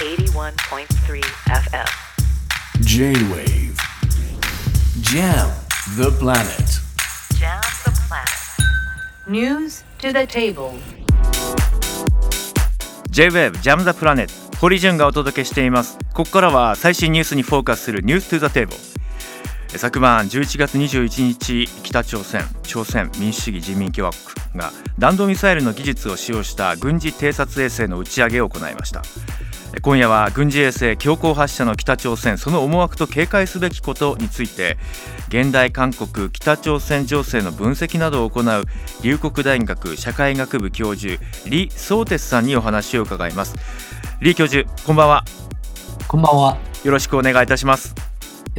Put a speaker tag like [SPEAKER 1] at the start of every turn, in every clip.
[SPEAKER 1] 81.3 FM
[SPEAKER 2] J-Wave. Jam the planet.
[SPEAKER 1] Jam the planet. News to the table.
[SPEAKER 3] J-Wave ジャムザプラネット堀潤がお届けしています。ここからは最新ニュースにフォーカスするニュース to the table 昨晩11月21日北朝鮮朝鮮民主主義人民共和国が弾道ミサイルの技術を使用した軍事偵察衛星の打ち上げを行いました今夜は軍事衛星強行発射の北朝鮮その思惑と警戒すべきことについて現代韓国北朝鮮情勢の分析などを行う龍谷大学社会学部教授李相哲さんにお話を伺います。李教授こんばんは。
[SPEAKER 4] こんばんは。
[SPEAKER 3] よろしくお願いいたします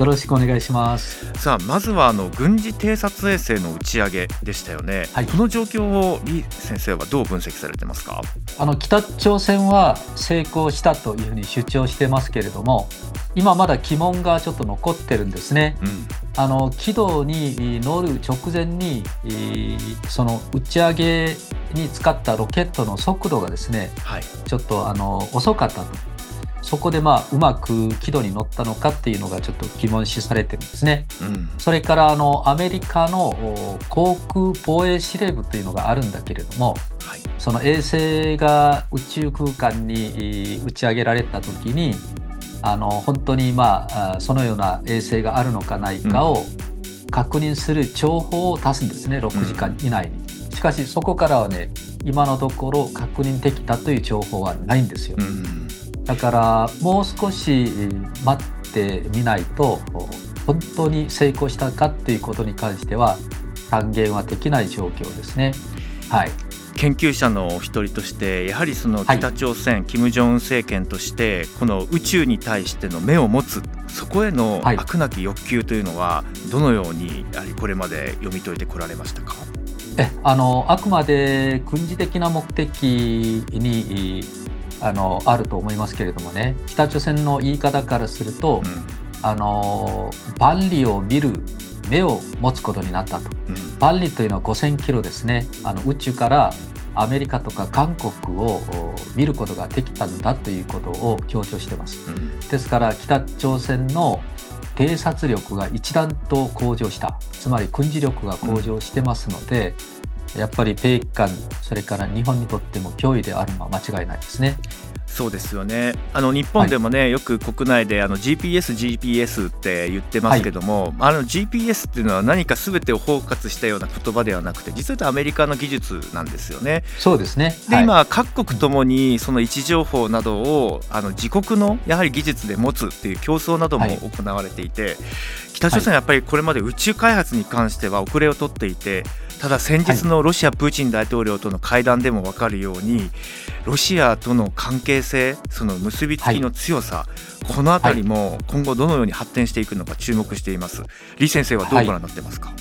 [SPEAKER 4] よろしくお願いします。
[SPEAKER 3] さあまずはあの軍事偵察衛星の打ち上げでしたよね、
[SPEAKER 4] はい
[SPEAKER 3] この状況を李先生はどう分析されてますか？
[SPEAKER 4] あの北朝鮮は成功したというふうに主張してますけれども、今まだ疑問がちょっと残ってるんですね。
[SPEAKER 3] うん
[SPEAKER 4] あの軌道に乗る直前にえーその打ち上げに使ったロケットの速度がですね、
[SPEAKER 3] はい
[SPEAKER 4] ちょっとあの遅かったと。そこでまあうまく軌道に乗ったのかっていうのがちょっと疑問視されてるんですね。
[SPEAKER 3] うん
[SPEAKER 4] それからあのアメリカのお航空防衛司令部というのがあるんだけれども、
[SPEAKER 3] はい
[SPEAKER 4] その衛星が宇宙空間にえー打ち上げられた時にあの本当に、まあ、あそのような衛星があるのかないかを確認する情報を出すんですね6時間以内に。しかしそこからはね今のところ確認できたという情報はないんですよ。
[SPEAKER 3] うん
[SPEAKER 4] だからもう少しえー待ってみないと本当に成功したかっていうことに関しては断言はできない状況ですね。はい。
[SPEAKER 3] 研究者のお一人としてやはりその
[SPEAKER 4] はい
[SPEAKER 3] 北朝鮮、金正恩政権としてこの宇宙に対しての目を持つそこへの
[SPEAKER 4] はい
[SPEAKER 3] 飽くなき欲求というのはどのようにやはりこれまで読み解いてこられましたか、
[SPEAKER 4] えあのあくまで軍事的な目的にあのあると思いますけれどもね。北朝鮮の言い方からすると、あの万里を見る目を持つことになったと。
[SPEAKER 3] うん。うん
[SPEAKER 4] 万里というのは5000キロですね。あの宇宙からアメリカとか韓国をお見ることができたんだということを強調してます。
[SPEAKER 3] うん。
[SPEAKER 4] ですから北朝鮮の偵察力が一段と向上した。つまり軍事力が向上してますので、やっぱり米韓それから日本にとっても脅威であるのは間違いないですね。
[SPEAKER 3] そうですよねあの日本でもね、よく国内であの GPS、GPS って言ってますけども、あの GPS っていうのは何か全てを包括したような言葉ではなくて実はアメリカの技術なんですよね。
[SPEAKER 4] そうですね。
[SPEAKER 3] で、
[SPEAKER 4] はい
[SPEAKER 3] 今各国ともにその位置情報などをあの自国のやはり技術で持つっていう競争なども
[SPEAKER 4] はい
[SPEAKER 3] 行われていて、北朝鮮はやっぱりこれまで宇宙開発に関しては遅れを取っていてただ先日のロシアプーチン大統領との会談でも分かるようにロシアとの関係性その結びつきの強さ、このあたりも今後どのように発展していくのか注目しています。李先生はどうご覧になってますか、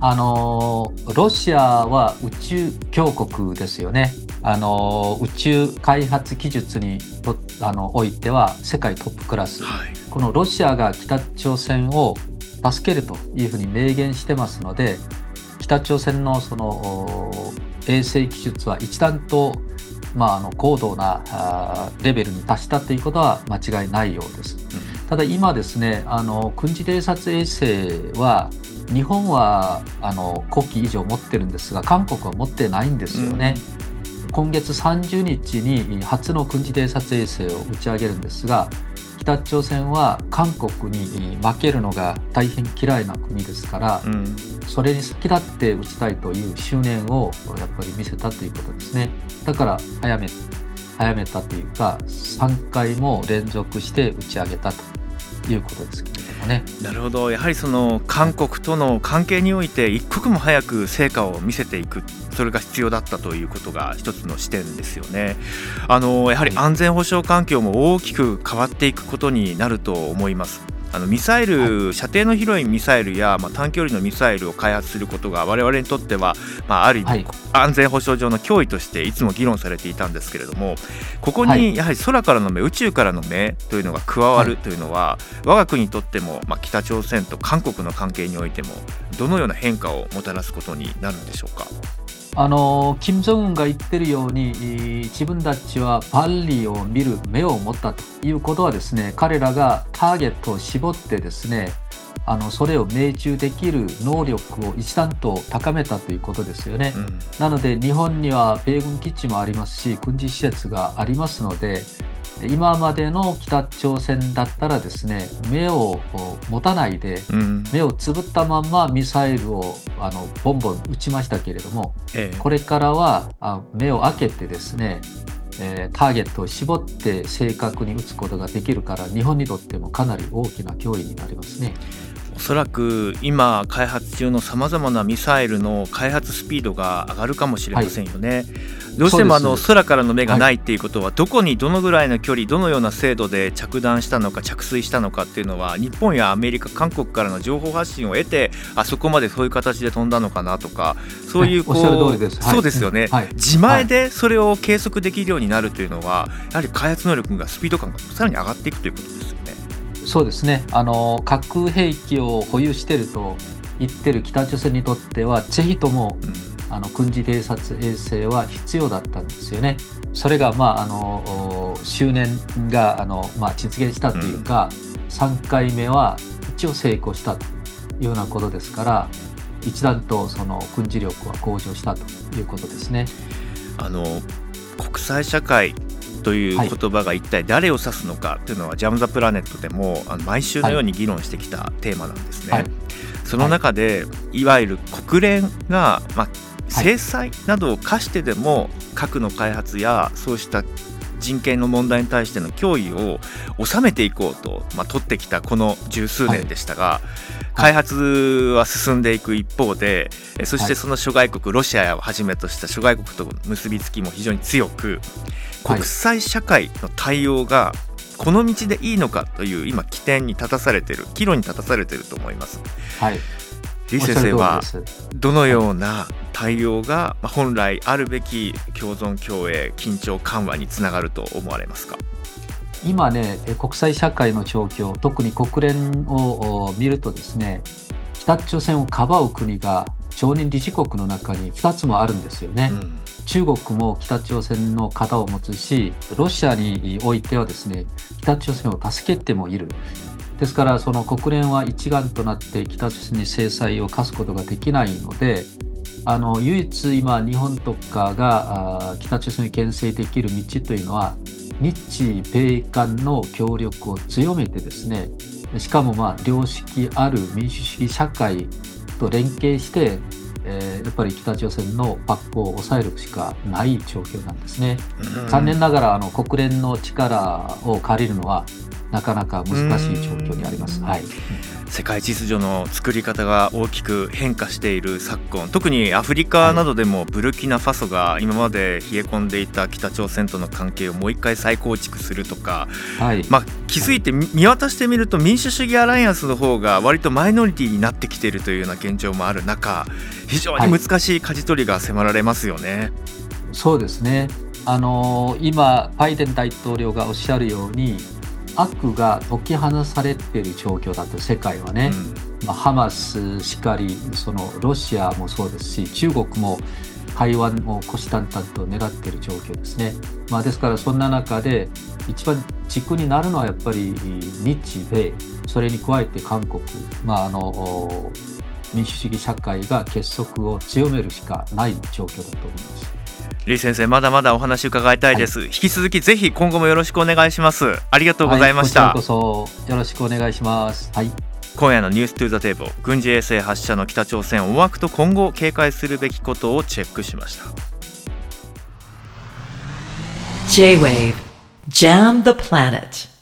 [SPEAKER 4] あのロシアは宇宙強国ですよね。あの宇宙開発技術にとあのおいては世界トップクラス。
[SPEAKER 3] はい
[SPEAKER 4] このロシアが北朝鮮を助けるというふうに明言してますので北朝鮮のそのお衛星技術は一段と、まあ、あの高度なレベルに達したということは間違いないようです。ただ今ですねあの軍事偵察衛星は日本はあの国旗以上持ってるんですが韓国は持ってないんですよね。今月30日に初の軍事偵察衛星を打ち上げるんですが北朝鮮は韓国に負けるのが大変嫌いな国ですから
[SPEAKER 3] うん。うん
[SPEAKER 4] それに先立って打ちたいという執念をやっぱり見せたということですね。だから早め早めたというか3回も連続して打ち上げたということですけれどもね
[SPEAKER 3] なるほどやはりその韓国との関係において一刻も早く成果を見せていくそれが必要だったということが一つの視点ですよね。あのやはり安全保障環境も大きく変わっていくことになると思います。あのミサイル、射程の広いミサイルや、まあ、短距離のミサイルを開発することが我々にとっては、まあ、ある意味、
[SPEAKER 4] はい。
[SPEAKER 3] 安全保障上の脅威としていつも議論されていたんですけれどもここ
[SPEAKER 4] はい。
[SPEAKER 3] にやはり空からの目宇宙からの目というのが加わる
[SPEAKER 4] はい。
[SPEAKER 3] というのは、我が国にとっても、まあ、北朝鮮と韓国の関係においてもどのような変化をもたらすことになるんでしょうか？
[SPEAKER 4] あの金正恩が言ってるように自分たちは万里を見る目を持ったということはですね彼らがターゲットを絞ってですねあのそれを命中できる能力を一段と高めたということですよね、うん、なので日本には米軍基地もありますし軍事施設がありますので今までの北朝鮮だったらですね目を持たないで、目をつぶったままミサイルをあのボンボン撃ちましたけれども、ええ、これからはあ目を開けてですねえー、ターゲットを絞って正確に撃つことができるから日本にとってもかなり大きな脅威になりますね。
[SPEAKER 3] おそらく今開発中のさまざまなミサイルの開発スピードが上がるかもしれませんよね。はいどうしてもあの空からの目がないっていうことはどこにどのぐらいの距離どのような精度で着弾したのか着水したのかっていうのは日本やアメリカ韓国からの情報発信を得てあそこまでそういう形で飛んだのかなとかそういうこう、そうですよね、自前でそれを計測できるようになるというのはやはり開発能力がスピード感がさらに上がっていくということですよね。
[SPEAKER 4] そうですね。あの核兵器を保有していると言ってる北朝鮮にとってはぜひとも、うんあの軍事偵察衛星は必要だったんですよね。それが、まあ、あの周年があの、まあ、実現したというか、うん、3回目は一応成功したというようなことですから一段とその軍事力は向上したということですね。
[SPEAKER 3] あの国際社会という言葉が一体誰を指すのかというのは、ジャム・ザ・プラネットでも毎週のように議論してきたテーマなんですね。はい、その中で、い、わゆる国連が、まあ、制裁などを課してでも核の開発やそうした人権の問題に対しての脅威を収めていこうと、まあ、取ってきたこの十数年でしたが、はい、開発は進んでいく一方でそしてその諸外国ロシアをはじめとした諸外国と結びつきも非常に強く国際社会の対応がこの道でいいのかという今起点に立たされている岐路に立たされていると思います。
[SPEAKER 4] はい
[SPEAKER 3] 李先生はどのような対応が本来あるべき共存共栄緊張緩和につながると思われますか？
[SPEAKER 4] 今ね国際社会の状況特に国連を見るとですね北朝鮮をかばう国が常任理事国の中に2つもあるんですよね。うん、中国も北朝鮮の肩を持つしロシアにおいてはですね北朝鮮を助けてもいるですからその国連は一丸となって北朝鮮に制裁を科すことができないのであの唯一今日本とかが北朝鮮に牽制できる道というのは日米韓の協力を強めてですねしかもまあ良識ある民主主義社会と連携して、えー、やっぱり北朝鮮の爆破を抑えるしかない状況なんですね。残念ながらあの国連の力を借りるのはなかなか難しい状況にあります。はい、
[SPEAKER 3] 世界秩序の作り方が大きく変化している昨今特にアフリカなどでもブルキナファソが今まで冷え込んでいた北朝鮮との関係をもう一回再構築するとか、はい、まあ、気づいて見渡してみると民主主義アライアンスの方が割とマイノリティになってきているというような現状もある中非常に難しい舵取りが迫られますよね。はい、
[SPEAKER 4] そうですね。あの今バイデン大統領がおっしゃるように悪が解き放されている状況だと世界はね、うん、まあ、ハマスしかりそのロシアもそうですし中国も台湾を虎視眈々と狙っている状況ですね、まあ、ですからそんな中で一番軸になるのはやっぱり日米。それに加えて韓国、まあ、あの民主主義社会が結束を強めるしかない状況だと思います。
[SPEAKER 3] 李先生まだまだお話伺いたいです、はい、引き続きぜひ今後もよろしくお願いします。ありがとうございました、
[SPEAKER 4] はい、こちらこそよろしくお願いします。はい。
[SPEAKER 3] 今夜のニューストゥザテーブル軍事衛星発射の北朝鮮思惑と今後警戒するべきことをチェックしました。
[SPEAKER 1] J-Wave Jam the Planet